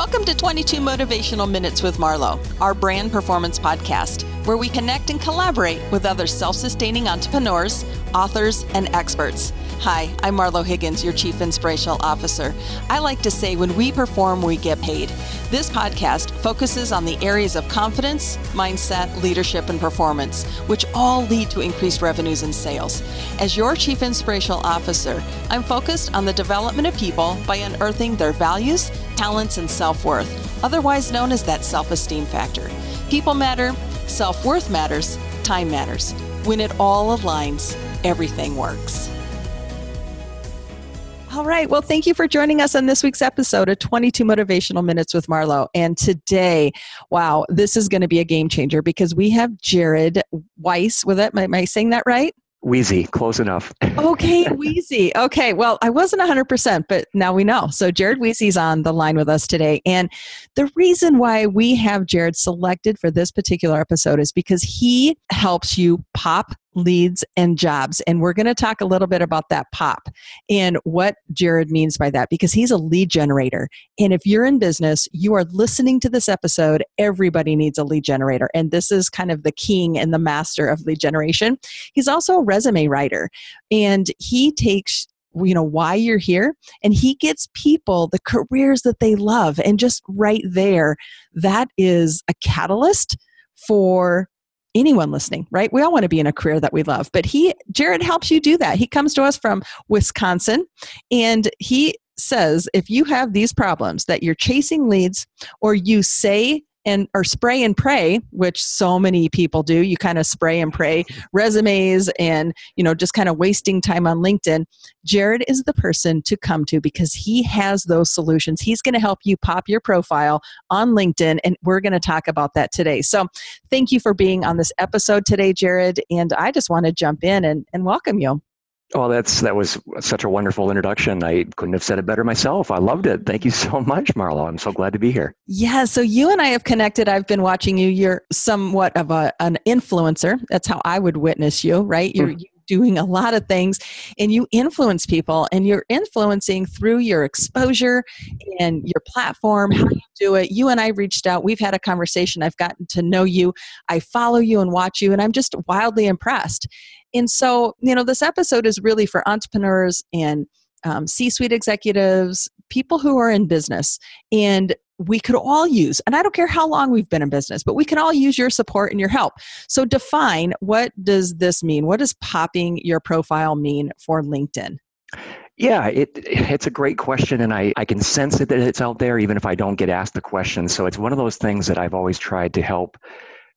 Welcome to 22 Motivational Minutes with Marlo, our brand performance podcast, where we connect and collaborate with other self sustaining entrepreneurs, authors, and experts. Hi, I'm Marlo Higgins, your Chief Inspirational Officer. I like to say when we perform, we get paid. This podcast focuses on the areas of confidence, mindset, leadership, and performance, which all lead to increased revenues and sales. As your Chief Inspirational Officer, I'm focused on the development of people by unearthing their values, talents, and self worth, otherwise known as that self esteem factor. People matter, self worth matters, time matters. When it all aligns, everything works. All right. Well, thank you for joining us on this week's episode of 22 Motivational Minutes with Marlo. And today, wow, this is going to be a game changer because we have Jared Weiss with it. Am I saying that right? Wiese, close enough. okay, Wiese. Okay, well, I wasn't 100%, but now we know. So, Jared Wiese's on the line with us today. And the reason why we have Jared selected for this particular episode is because he helps you pop leads and jobs. And we're going to talk a little bit about that pop and what Jared means by that because he's a lead generator. And if you're in business, you are listening to this episode, everybody needs a lead generator. And this is kind of the king and the master of lead generation. He's also a resume writer and he takes you know why you're here and he gets people the careers that they love and just right there that is a catalyst for anyone listening, right? We all want to be in a career that we love. But he, Jared, helps you do that. He comes to us from Wisconsin and he says if you have these problems that you're chasing leads or you say and or spray and pray which so many people do. You kind of spray and pray resumes and you know just kind of wasting time on linkedin. Jared is the person to come to because he has those solutions. He's going to help you pop your profile on linkedin and we're going to talk about that today. So thank you for being on this episode today jared and i just want to jump in and, and welcome you well, that's that was such a wonderful introduction. I couldn't have said it better myself. I loved it. Thank you so much, Marlo. I'm so glad to be here. Yeah. So you and I have connected. I've been watching you. You're somewhat of a an influencer. That's how I would witness you, right? You're mm. Doing a lot of things, and you influence people, and you're influencing through your exposure and your platform. How you do it. You and I reached out. We've had a conversation. I've gotten to know you. I follow you and watch you, and I'm just wildly impressed. And so, you know, this episode is really for entrepreneurs and um, C suite executives, people who are in business. And we could all use, and I don't care how long we've been in business, but we can all use your support and your help. So, define what does this mean? What does popping your profile mean for LinkedIn? Yeah, it it's a great question, and I, I can sense it that it's out there, even if I don't get asked the question. So it's one of those things that I've always tried to help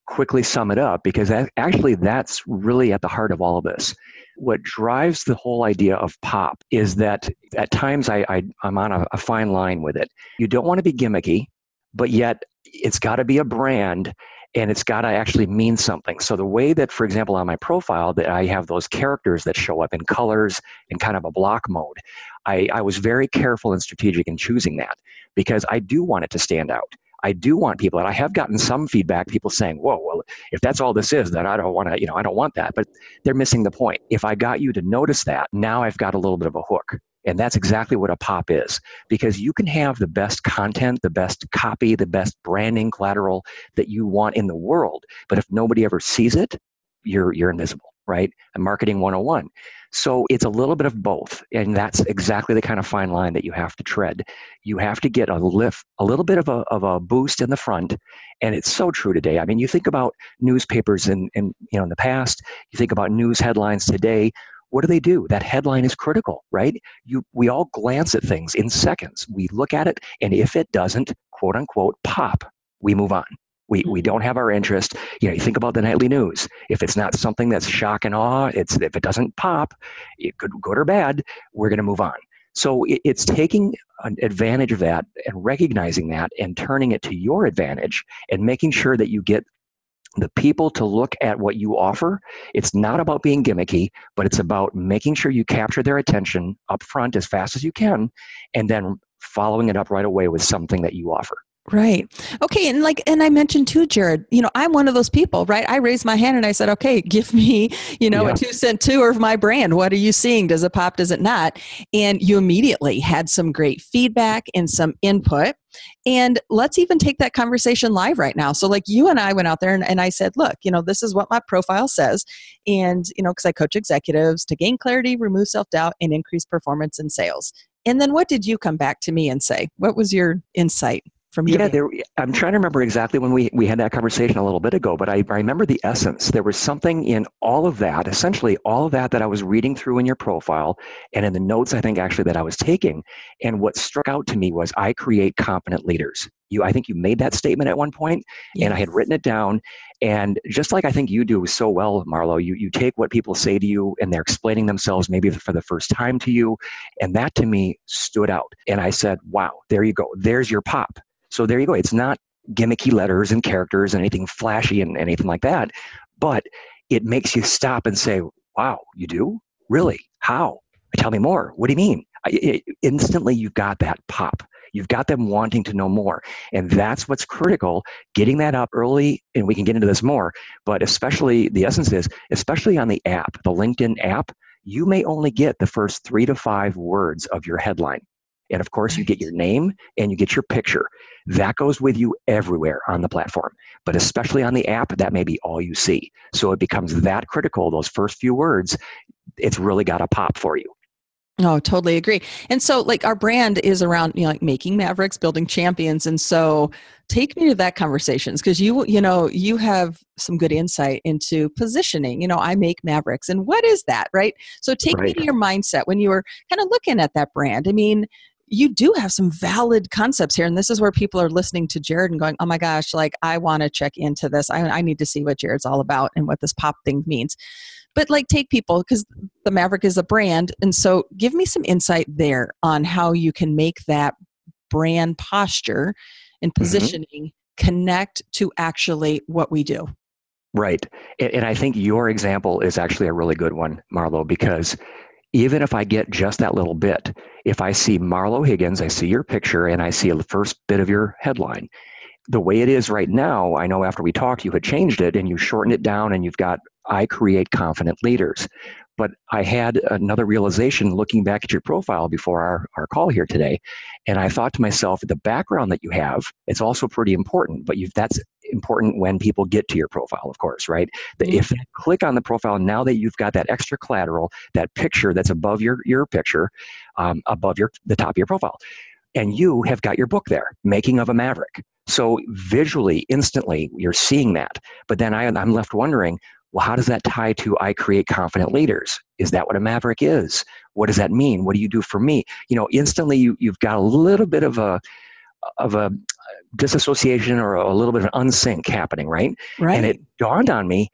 quickly sum it up because actually that's really at the heart of all of this. What drives the whole idea of pop is that at times I, I, am on a, a fine line with it. You don't want to be gimmicky, but yet it's got to be a brand and it's got to actually mean something. So the way that, for example, on my profile, that I have those characters that show up in colors in kind of a block mode, I, I was very careful and strategic in choosing that because I do want it to stand out. I do want people, and I have gotten some feedback, people saying, whoa, well, if that's all this is, then I don't want to, you know, I don't want that. But they're missing the point. If I got you to notice that, now I've got a little bit of a hook. And that's exactly what a pop is. Because you can have the best content, the best copy, the best branding collateral that you want in the world. But if nobody ever sees it, you're, you're invisible, right? And marketing 101. So it's a little bit of both. And that's exactly the kind of fine line that you have to tread. You have to get a lift, a little bit of a, of a boost in the front. And it's so true today. I mean, you think about newspapers in, in, you know, in the past, you think about news headlines today. What do they do? That headline is critical, right? You, we all glance at things in seconds. We look at it, and if it doesn't, quote unquote, pop, we move on. We, mm-hmm. we don't have our interest. You know, you think about the nightly news. If it's not something that's shock and awe, it's if it doesn't pop, it could good or bad, we're going to move on. So it, it's taking an advantage of that and recognizing that and turning it to your advantage and making sure that you get the people to look at what you offer. It's not about being gimmicky, but it's about making sure you capture their attention up front as fast as you can and then following it up right away with something that you offer. Right. Okay. And like, and I mentioned too, Jared, you know, I'm one of those people, right? I raised my hand and I said, okay, give me, you know, yeah. a two cent tour of my brand. What are you seeing? Does it pop? Does it not? And you immediately had some great feedback and some input. And let's even take that conversation live right now. So, like, you and I went out there and, and I said, look, you know, this is what my profile says. And, you know, because I coach executives to gain clarity, remove self doubt, and increase performance in sales. And then what did you come back to me and say? What was your insight? From yeah there, i'm trying to remember exactly when we, we had that conversation a little bit ago but I, I remember the essence. There was something in all of that essentially all of that that i was reading through in your profile and in the notes i think actually that i was taking. And what struck out to me was i create competent leaders. You i think you made that statement at one point, yes. and i had written it down. And just like i think you do so well marlo you, you take what people say to you and they're explaining themselves maybe for the first time to you. And that to me stood out. And i said wow there you go. There's your pop so there you go. It's not gimmicky letters and characters and anything flashy and anything like that, but it makes you stop and say, wow, you do? Really? How? Tell me more. What do you mean? It, instantly, you've got that pop. You've got them wanting to know more. And that's what's critical, getting that up early, and we can get into this more, but especially the essence is, especially on the app, the LinkedIn app, you may only get the first three to five words of your headline. And of course, you get your name and you get your picture. That goes with you everywhere on the platform, but especially on the app, that may be all you see. So it becomes that critical, those first few words, it's really got to pop for you. Oh, totally agree. And so, like, our brand is around, you know, like making mavericks, building champions. And so, take me to that conversations because you, you know, you have some good insight into positioning. You know, I make mavericks, and what is that, right? So, take right. me to your mindset when you were kind of looking at that brand. I mean, you do have some valid concepts here and this is where people are listening to jared and going oh my gosh like i want to check into this I, I need to see what jared's all about and what this pop thing means but like take people because the maverick is a brand and so give me some insight there on how you can make that brand posture and mm-hmm. positioning mm-hmm. connect to actually what we do right and i think your example is actually a really good one marlo because even if I get just that little bit, if I see Marlo Higgins, I see your picture, and I see the first bit of your headline, the way it is right now, I know after we talked, you had changed it and you shortened it down and you've got I create confident leaders. But I had another realization looking back at your profile before our, our call here today. And I thought to myself, the background that you have, it's also pretty important, but that's important when people get to your profile, of course, right? The, if they click on the profile, now that you've got that extra collateral, that picture that's above your, your picture, um, above your the top of your profile, and you have got your book there, Making of a Maverick. So visually, instantly, you're seeing that. But then I, I'm left wondering, well, how does that tie to I create confident leaders? Is that what a maverick is? What does that mean? What do you do for me? You know, instantly you, you've got a little bit of a of a disassociation or a little bit of an unsync happening, right? Right. And it dawned on me.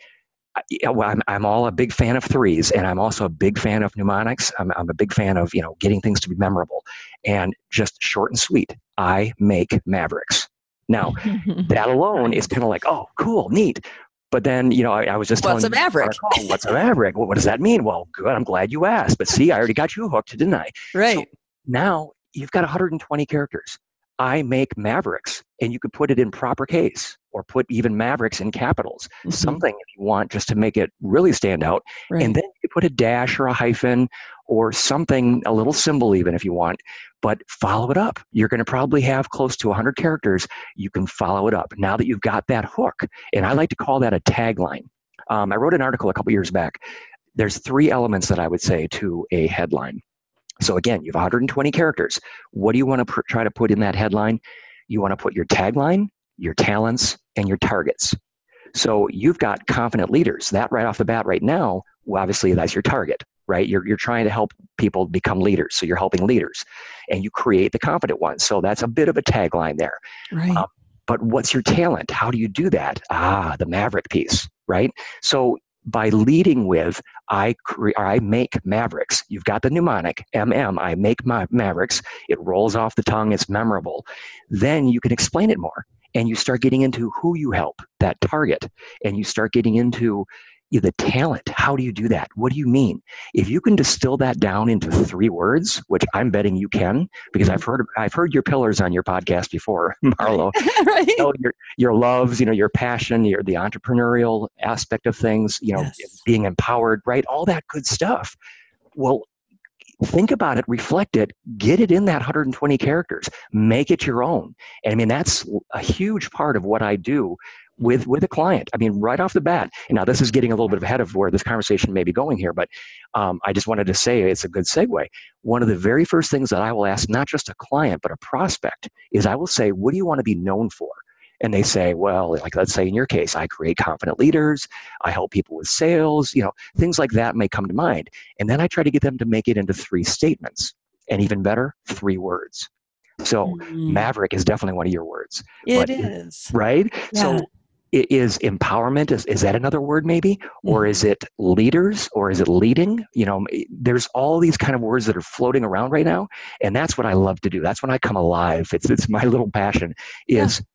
Well, I'm, I'm all a big fan of threes, and I'm also a big fan of mnemonics. I'm, I'm a big fan of you know getting things to be memorable, and just short and sweet. I make mavericks. Now, that alone is kind of like, oh, cool, neat. But then, you know, I, I was just what's telling a maverick? What's a maverick? Well, what does that mean? Well, good. I'm glad you asked. But see, I already got you hooked, didn't I? Right. So now you've got 120 characters. I make mavericks, and you could put it in proper case or put even mavericks in capitals, mm-hmm. something if you want, just to make it really stand out. Right. And then you could put a dash or a hyphen or something, a little symbol even if you want, but follow it up. You're going to probably have close to 100 characters. You can follow it up now that you've got that hook. And I like to call that a tagline. Um, I wrote an article a couple years back. There's three elements that I would say to a headline. So again, you have 120 characters. What do you want to pr- try to put in that headline? You want to put your tagline, your talents, and your targets. So you've got confident leaders. That right off the bat, right now, well, obviously that's your target right? You're, you're trying to help people become leaders. So you're helping leaders and you create the confident ones. So that's a bit of a tagline there. Right. Um, but what's your talent? How do you do that? Ah, the maverick piece, right? So by leading with I cre- I make mavericks. You've got the mnemonic MM. I make my mavericks. It rolls off the tongue. It's memorable. Then you can explain it more, and you start getting into who you help, that target, and you start getting into the talent. How do you do that? What do you mean? If you can distill that down into three words, which I'm betting you can, because I've mm-hmm. heard I've heard your pillars on your podcast before, Marlo. right. You know, your your loves, you know, your passion, your the entrepreneurial aspect of things, you know, yes. being empowered, right? All that good stuff. Well, think about it, reflect it, get it in that 120 characters, make it your own. And I mean, that's a huge part of what I do with with a client. I mean, right off the bat. Now this is getting a little bit ahead of where this conversation may be going here, but um, I just wanted to say it's a good segue. One of the very first things that I will ask, not just a client but a prospect, is I will say, "What do you want to be known for?" And they say, "Well, like let's say in your case, I create confident leaders. I help people with sales. You know, things like that may come to mind." And then I try to get them to make it into three statements, and even better, three words. So mm. maverick is definitely one of your words. It but, is right. Yeah. So is empowerment is, is that another word maybe? Or mm-hmm. is it leaders? Or is it leading? You know there's all these kind of words that are floating around right now and that's what i love to do. That's when i come alive. It's it's my little passion is yeah.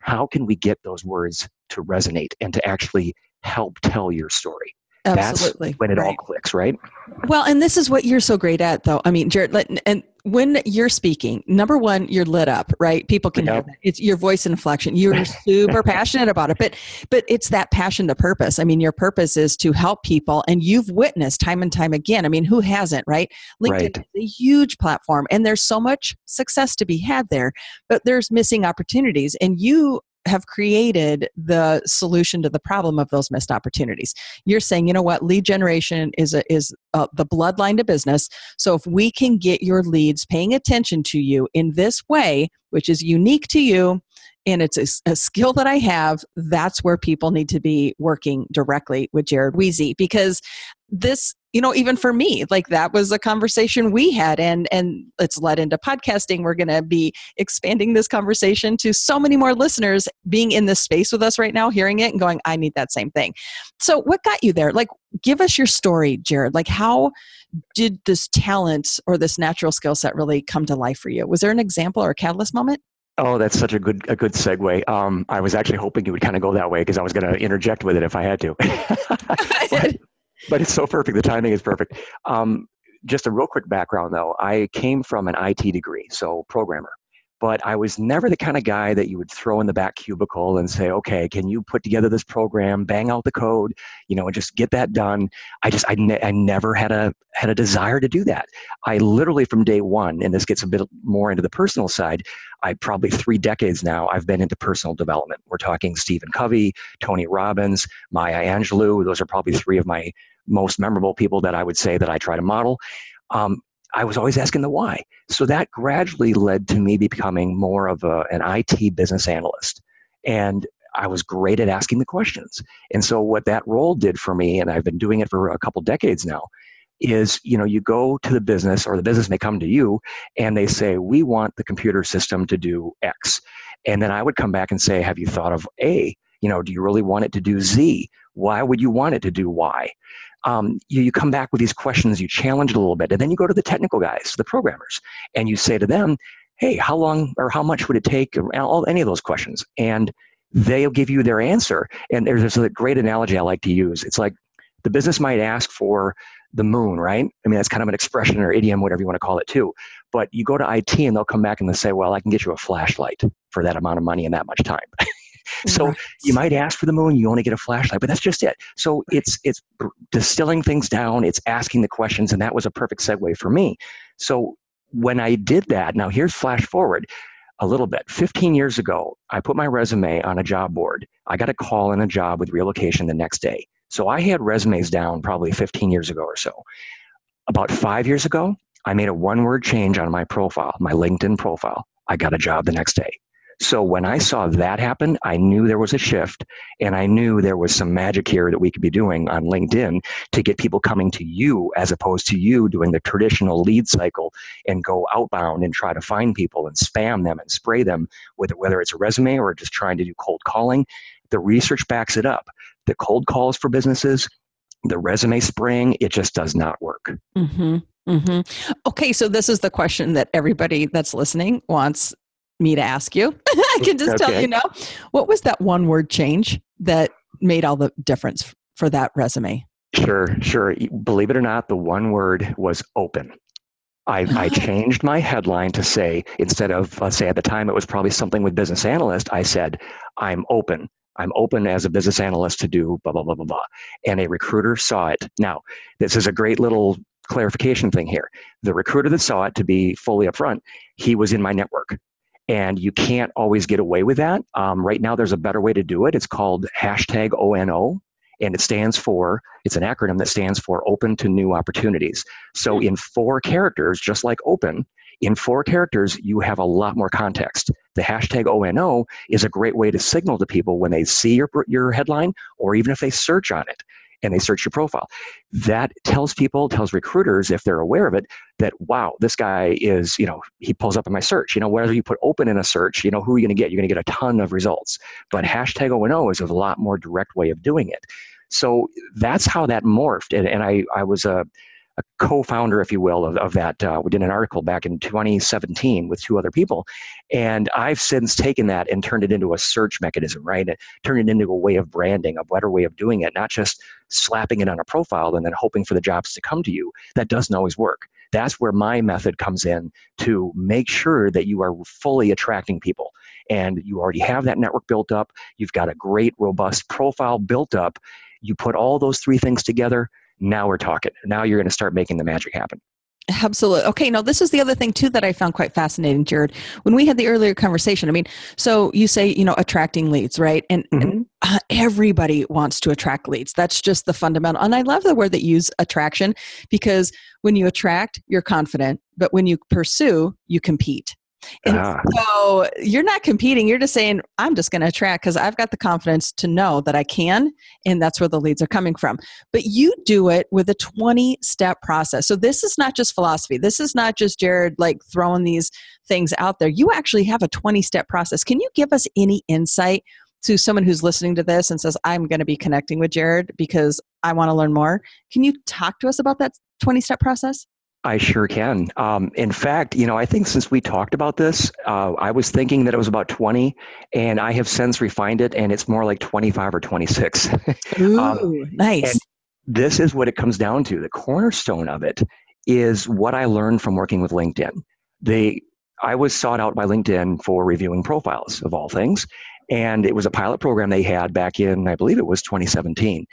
how can we get those words to resonate and to actually help tell your story Absolutely. That's when it right. all clicks, right? Well, and this is what you're so great at, though. I mean, Jared, and when you're speaking, number one, you're lit up, right? People can yep. hear that. It's your voice inflection. You're super passionate about it, but but it's that passion to purpose. I mean, your purpose is to help people, and you've witnessed time and time again. I mean, who hasn't, right? LinkedIn right. is a huge platform, and there's so much success to be had there, but there's missing opportunities, and you have created the solution to the problem of those missed opportunities. You're saying, you know what, lead generation is a, is a, the bloodline to business. So if we can get your leads paying attention to you in this way, which is unique to you, and it's a, a, skill that I have, that's where people need to be working directly with Jared Wiese because this you know even for me like that was a conversation we had and and it's led into podcasting. We're going to be expanding this conversation to so many more listeners being in this space with us right now hearing it and going i need that same thing. So what got you there? Like give us your story jared. Like how did this talent or this natural skill set really come to life for you? Was there an example or a catalyst moment? Oh, that's such a good a good segue. Um, I was actually hoping you would kind of go that way because I was going to interject with it if I had to. but, but, it's so perfect. The timing is perfect. Um, just a real quick background, though. I came from an IT degree, so programmer but I was never the kind of guy that you would throw in the back cubicle and say, okay, can you put together this program, bang out the code, you know, and just get that done. I just, I, ne- I never had a, had a desire to do that. I literally from day one, and this gets a bit more into the personal side, I probably three decades now, I've been into personal development. We're talking Stephen Covey, Tony Robbins, Maya Angelou. Those are probably three of my most memorable people that I would say that I try to model. Um, I was always asking the why. So that gradually led to me becoming more of a, an IT business analyst. And I was great at asking the questions. And so what that role did for me, and I've been doing it for a couple decades now, is you know you go to the business or the business may come to you and they say we want the computer system to do x and then i would come back and say have you thought of a you know do you really want it to do z why would you want it to do y um, you, you come back with these questions, you challenge it a little bit, and then you go to the technical guys, the programmers, and you say to them, hey, how long or how much would it take, all, any of those questions. And they'll give you their answer. And there's a great analogy I like to use. It's like the business might ask for the moon, right? I mean, that's kind of an expression or idiom, whatever you want to call it, too. But you go to IT and they'll come back and they'll say, well, I can get you a flashlight for that amount of money and that much time. So right. you might ask for the moon, you only get a flashlight, but that's just it. So it's it's distilling things down, it's asking the questions, and that was a perfect segue for me. So when I did that, now here's flash forward a little bit. 15 years ago, I put my resume on a job board. I got a call in a job with relocation the next day. So I had resumes down probably 15 years ago or so. About five years ago, I made a one word change on my profile, my LinkedIn profile. I got a job the next day. So when I saw that happen, I knew there was a shift and I knew there was some magic here that we could be doing on LinkedIn to get people coming to you as opposed to you doing the traditional lead cycle and go outbound and try to find people and spam them and spray them with whether it's a resume or just trying to do cold calling. The research backs it up. The cold calls for businesses, the resume spraying, it just does not work. Mm-hmm. Mm-hmm. Okay, so this is the question that everybody that's listening wants me to ask you. I can just okay. tell you now. What was that one word change that made all the difference for that resume? Sure, sure. Believe it or not, the one word was open. I, I, ah. changed my headline to say, instead of, let's say at the time it was probably something with business analyst, I said, I'm open. I'm open as a business analyst to do blah, blah, blah, blah, blah. And a recruiter saw it. Now, this is a great little clarification thing here. The recruiter that saw it, to be fully upfront, he was in my network. And you can't always get away with that. Um, right now, there's a better way to do it. It's called hashtag ONO, and it stands for, it's an acronym that stands for Open to New Opportunities. So hmm. in four characters, just like open, in four characters, you have a lot more context. The hashtag ONO is a great way to signal to people when they see your, your headline or even if they search on it and they search your profile. That tells people, tells recruiters, if they're aware of it, that wow, this guy is, you know, he pulls up in my search. You know, whether you put open in a search, you know, who are you going to get? You're going to get a ton of results. But hashtag ONO is a lot more direct way of doing it. So that's how that morphed. And, and I, I was a, a co-founder, if you will, of, of that. Uh, we did an article back in 2017 with two other people, and I've since taken that and turned it into a search mechanism, right? And turned it into a way of branding, a better way of doing it, not just slapping it on a profile and then hoping for the jobs to come to you. That doesn't always work. That's where my method comes in to make sure that you are fully attracting people and you already have that network built up. You've got a great, robust profile built up. You put all those three things together, now we're talking. Now you're going to start making the magic happen. Absolutely. Okay. Now, this is the other thing, too, that I found quite fascinating, Jared. When we had the earlier conversation, I mean, so you say, you know, attracting leads, right? And, mm-hmm. and uh, everybody wants to attract leads. That's just the fundamental. And I love the word that you use attraction because when you attract, you're confident, but when you pursue, you compete. And uh so you're not competing. You're just saying, I'm just going to attract because I've got the confidence to know that I can. And that's where the leads are coming from. But you do it with a 20 step process. So this is not just philosophy. This is not just Jared like throwing these things out there. You actually have a 20 step process. Can you give us any insight to someone who's listening to this and says, I'm going to be connecting with Jared because I want to learn more? Can you talk to us about that 20 step process? I sure can. Um, in fact, you know, I think since we talked about this, uh, I was thinking that it was about 20, and I have since refined it, and it's more like 25 or 26. Ooh, um, nice. this is what it comes down to. The cornerstone of it is what I learned from working with LinkedIn. They, I was sought out by LinkedIn for reviewing profiles of all things, and it was a pilot program they had back in, I believe it was 2017.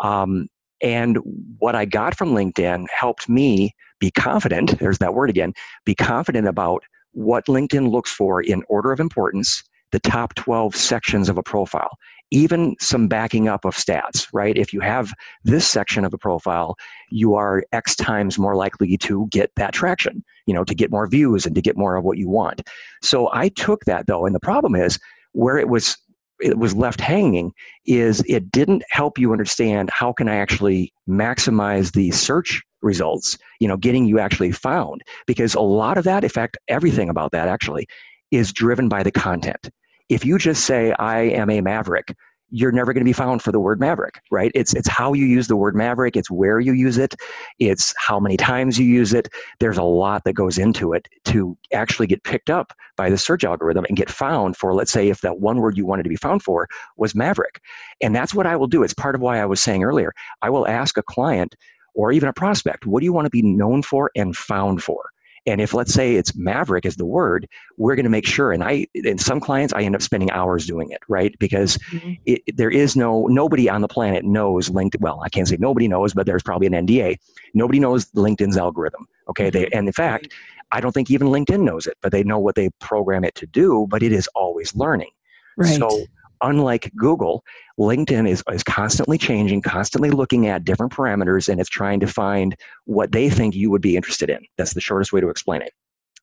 Um, and what I got from LinkedIn helped me be confident, there's that word again, be confident about what LinkedIn looks for in order of importance, the top 12 sections of a profile, even some backing up of stats, right? If you have this section of a profile, you are X times more likely to get that traction, you know, to get more views and to get more of what you want. So I took that though, and the problem is where it was it was left hanging is it didn't help you understand how can I actually maximize the search results, you know, getting you actually found. Because a lot of that, in fact, everything about that actually is driven by the content. If you just say, I am a maverick, you're never going to be found for the word maverick, right? It's it's how you use the word maverick, it's where you use it, it's how many times you use it. There's a lot that goes into it to actually get picked up by the search algorithm and get found for let's say if that one word you wanted to be found for was maverick. And that's what I will do. It's part of why I was saying earlier. I will ask a client or even a prospect, what do you want to be known for and found for? And if let's say it's maverick is the word, we're going to make sure. And I, in some clients, I end up spending hours doing it, right? Because mm-hmm. it, there is no nobody on the planet knows LinkedIn. Well, I can't say nobody knows, but there's probably an NDA. Nobody knows LinkedIn's algorithm. Okay, mm-hmm. they and in fact, I don't think even LinkedIn knows it, but they know what they program it to do. But it is always learning. Right. So unlike Google, LinkedIn is, is constantly changing, constantly looking at different parameters, and it's trying to find what they think you would be interested in. That's the shortest way to explain it.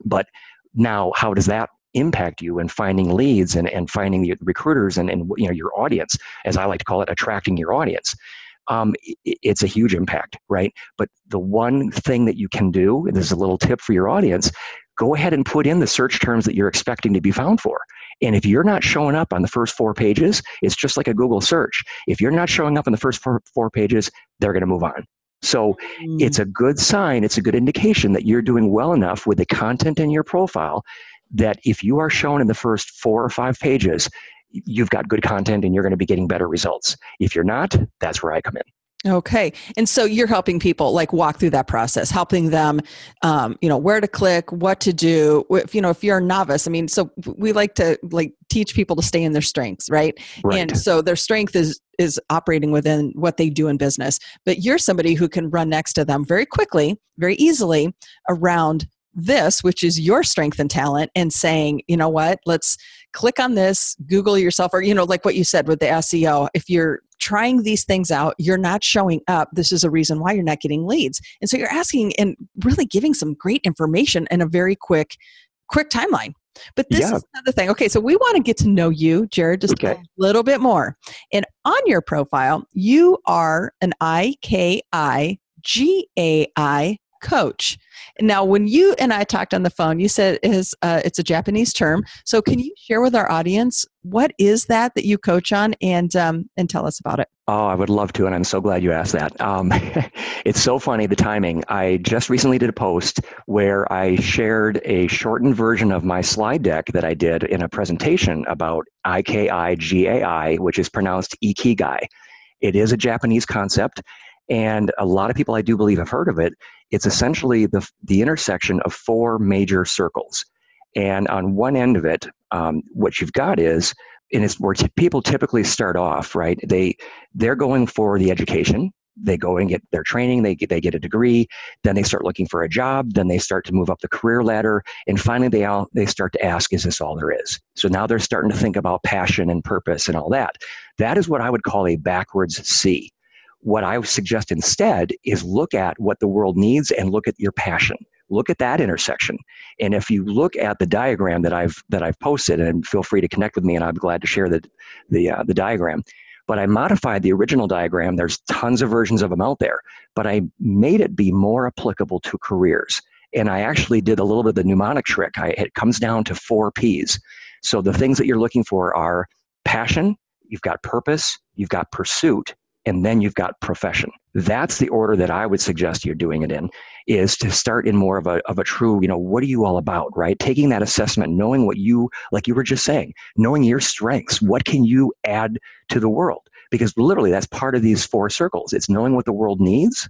But now, how does that impact you in finding leads and, and finding the recruiters and, and you know your audience, as I like to call it, attracting your audience? Um, it's a huge impact, right? But the one thing that you can do, and this is a little tip for your audience, go ahead and put in the search terms that you're expecting to be found for. And if you're not showing up on the first four pages, it's just like a Google search. If you're not showing up on the first four, four pages, they're going to move on. So mm. it's a good sign, it's a good indication that you're doing well enough with the content in your profile that if you are shown in the first four or five pages, you've got good content and you're going to be getting better results. If you're not, that's where I come in. Okay. And so you're helping people like walk through that process, helping them, um, you know, where to click, what to do. If, you know, if you're a novice, I mean, so we like to like teach people to stay in their strengths, right? right. And so their strength is, is operating within what they do in business. But you're somebody who can run next to them very quickly, very easily around this, which is your strength and talent, and saying, you know what, let's click on this, Google yourself, or, you know, like what you said with the SEO. If you're trying these things out, you're not showing up. This is a reason why you're not getting leads. And so you're asking and really giving some great information in a very quick, quick timeline. But this yeah. is another thing. Okay, so we want to get to know you, Jared, just okay. a little bit more. And on your profile, you are an IKI GAI coach. Now, when you and I talked on the phone, you said it is, uh, it's a Japanese term. So, can you share with our audience what is that that you coach on, and um, and tell us about it? Oh, I would love to, and I'm so glad you asked that. Um, it's so funny the timing. I just recently did a post where I shared a shortened version of my slide deck that I did in a presentation about IKIGAI, which is pronounced Ikigai. It is a Japanese concept, and a lot of people I do believe have heard of it. It's essentially the, the intersection of four major circles. And on one end of it, um, what you've got is, and it's where t- people typically start off, right? They they're going for the education. They go and get their training. They get they get a degree. Then they start looking for a job. Then they start to move up the career ladder. And finally, they all they start to ask, "Is this all there is?" So now they're starting to think about passion and purpose and all that. That is what I would call a backwards C. What I suggest instead is look at what the world needs and look at your passion. Look at that intersection. And if you look at the diagram that I've that I've posted, and feel free to connect with me, and I'm glad to share the the uh, the diagram. But I modified the original diagram. There's tons of versions of them out there, but I made it be more applicable to careers. And I actually did a little bit of the mnemonic trick. I, it comes down to four P's. So the things that you're looking for are passion, you've got purpose, you've got pursuit, and then you've got profession. That's the order that I would suggest you're doing it in, is to start in more of a, of a true, you know, what are you all about, right? Taking that assessment, knowing what you, like you were just saying, knowing your strengths, what can you add to the world? Because literally that's part of these four circles. It's knowing what the world needs.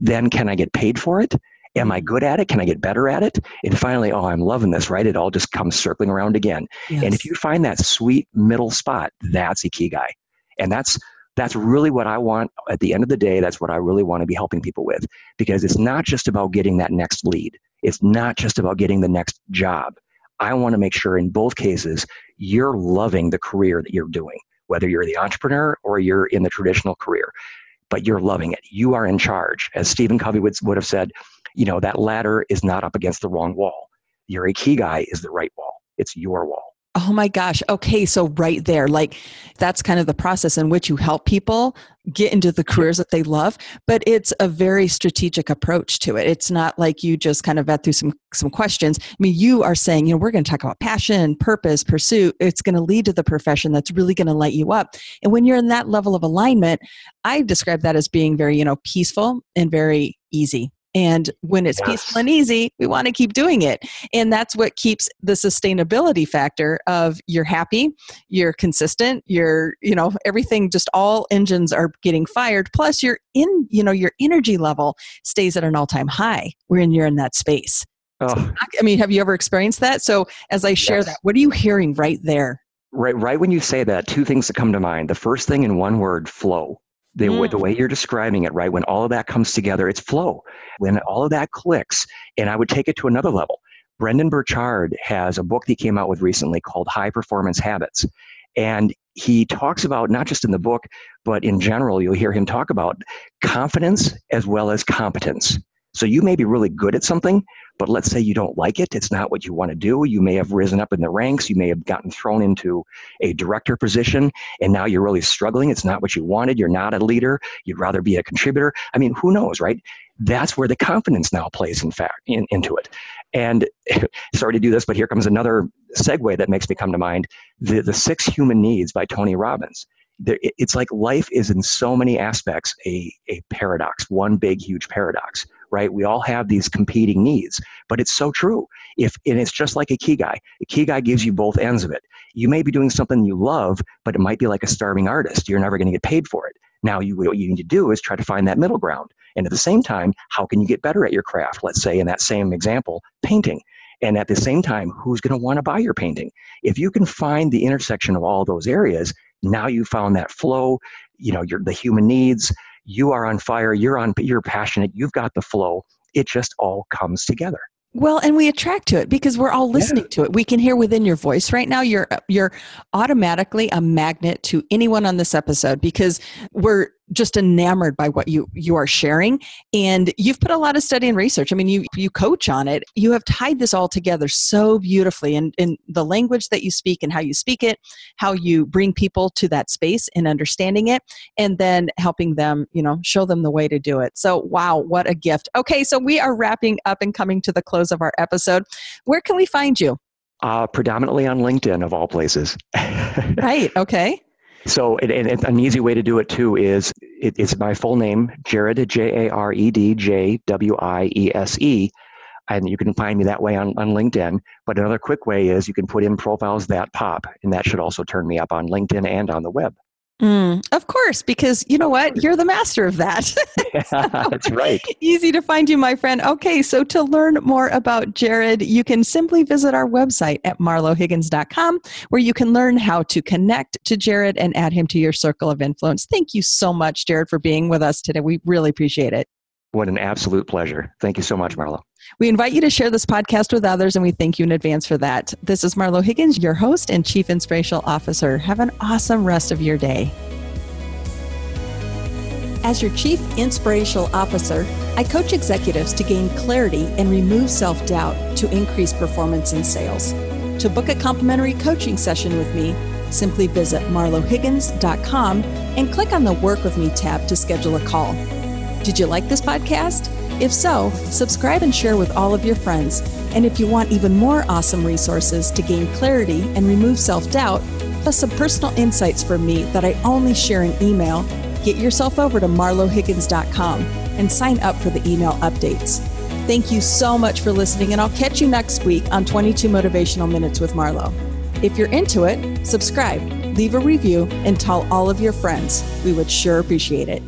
Then can I get paid for it? Am I good at it? Can I get better at it? And finally, oh, I'm loving this, right? It all just comes circling around again. Yes. And if you find that sweet middle spot, that's Ikigai. And that's that's really what I want at the end of the day. That's what I really want to be helping people with because it's not just about getting that next lead. It's not just about getting the next job. I want to make sure in both cases you're loving the career that you're doing, whether you're the entrepreneur or you're in the traditional career, but you're loving it. You are in charge. As Stephen Covey would, would have said, you know, that ladder is not up against the wrong wall. Your Ikigai is the right wall. It's your wall. Oh my gosh. Okay. So, right there, like that's kind of the process in which you help people get into the careers that they love, but it's a very strategic approach to it. It's not like you just kind of vet through some, some questions. I mean, you are saying, you know, we're going to talk about passion, purpose, pursuit. It's going to lead to the profession that's really going to light you up. And when you're in that level of alignment, I describe that as being very, you know, peaceful and very easy and when it's yes. peaceful and easy, we want to keep doing it. And that's what keeps the sustainability factor of you're happy, you're consistent, you're, you know, everything just all engines are getting fired. Plus you're in, you know, your energy level stays at an all-time high when you're in that space. Oh. So, I mean, have you ever experienced that? So as I share yes. that, what are you hearing right there? Right, right when you say that, two things that come to mind. The first thing in one word, flow the, mm. the way you're describing it, right? When all of that comes together, it's flow. When all of that clicks, and I would take it to another level. Brendon Burchard has a book that he came out with recently called High Performance Habits. And he talks about, not just in the book, but in general, you'll hear him talk about confidence as well as competence. So you may be really good at something, but let's say you don't like it, it's not what you want to do. You may have risen up in the ranks, you may have gotten thrown into a director position, and now you're really struggling. It's not what you wanted. You're not a leader. You'd rather be a contributor. I mean, who knows, right? That's where the confidence now plays, in fact, in, into it. And sorry to do this, but here comes another segue that makes me come to mind the, the Six Human Needs by Tony Robbins it's like life is in so many aspects a, a paradox, one big, huge paradox right? We all have these competing needs, but it's so true. If and it's just like Ikigai. A key guy gives you both ends of it. You may be doing something you love, but it might be like a starving artist. You're never going to get paid for it. Now, you, what you need to do is try to find that middle ground. And at the same time, how can you get better at your craft? Let's say in that same example, painting. And at the same time, who's going to want to buy your painting? If you can find the intersection of all those areas, now you found that flow, you know, your the human needs, you are on fire, you're on you're passionate, you've got the flow. It just all comes together. Well, and we attract to it because we're all listening yeah. to it. We can hear within your voice right now. You're you're automatically a magnet to anyone on this episode because we're just enamored by what you you are sharing and you've put a lot of study and research. I mean you you coach on it. You have tied this all together so beautifully and in the language that you speak and how you speak it how you bring people to that space and understanding it and then helping them you know show them the way to do it. So wow what a gift. Okay so we are wrapping up and coming to the close of our episode. Where can we find you? Uh, predominantly on linkedin of all places. Right okay so, and, an easy way to do it too is it, it's my full name, Jared, J A R E D J W I E S E. And you can find me that way on, on LinkedIn. But another quick way is you can put in profiles that pop, and that should also turn me up on LinkedIn and on the web. Mm, of course, because you know what? You're the master of that. yeah, that's right. Easy to find you, my friend. Okay, so to learn more about Jared, you can simply visit our website at marlohiggins.com, where you can learn how to connect to Jared and add him to your circle of influence. Thank you so much, Jared, for being with us today. We really appreciate it. What an absolute pleasure. Thank you so much, Marlo. We invite you to share this podcast with others, and we thank you in advance for that. This is Marlo Higgins, your host and Chief Inspirational Officer. Have an awesome rest of your day. As your Chief Inspirational Officer, I coach executives to gain clarity and remove self doubt to increase performance in sales. To book a complimentary coaching session with me, simply visit marlohiggins.com and click on the Work With Me tab to schedule a call. Did you like this podcast? If so, subscribe and share with all of your friends. And if you want even more awesome resources to gain clarity and remove self doubt, plus some personal insights from me that I only share in email, get yourself over to marlohiggins.com and sign up for the email updates. Thank you so much for listening, and I'll catch you next week on 22 Motivational Minutes with Marlo. If you're into it, subscribe, leave a review, and tell all of your friends. We would sure appreciate it.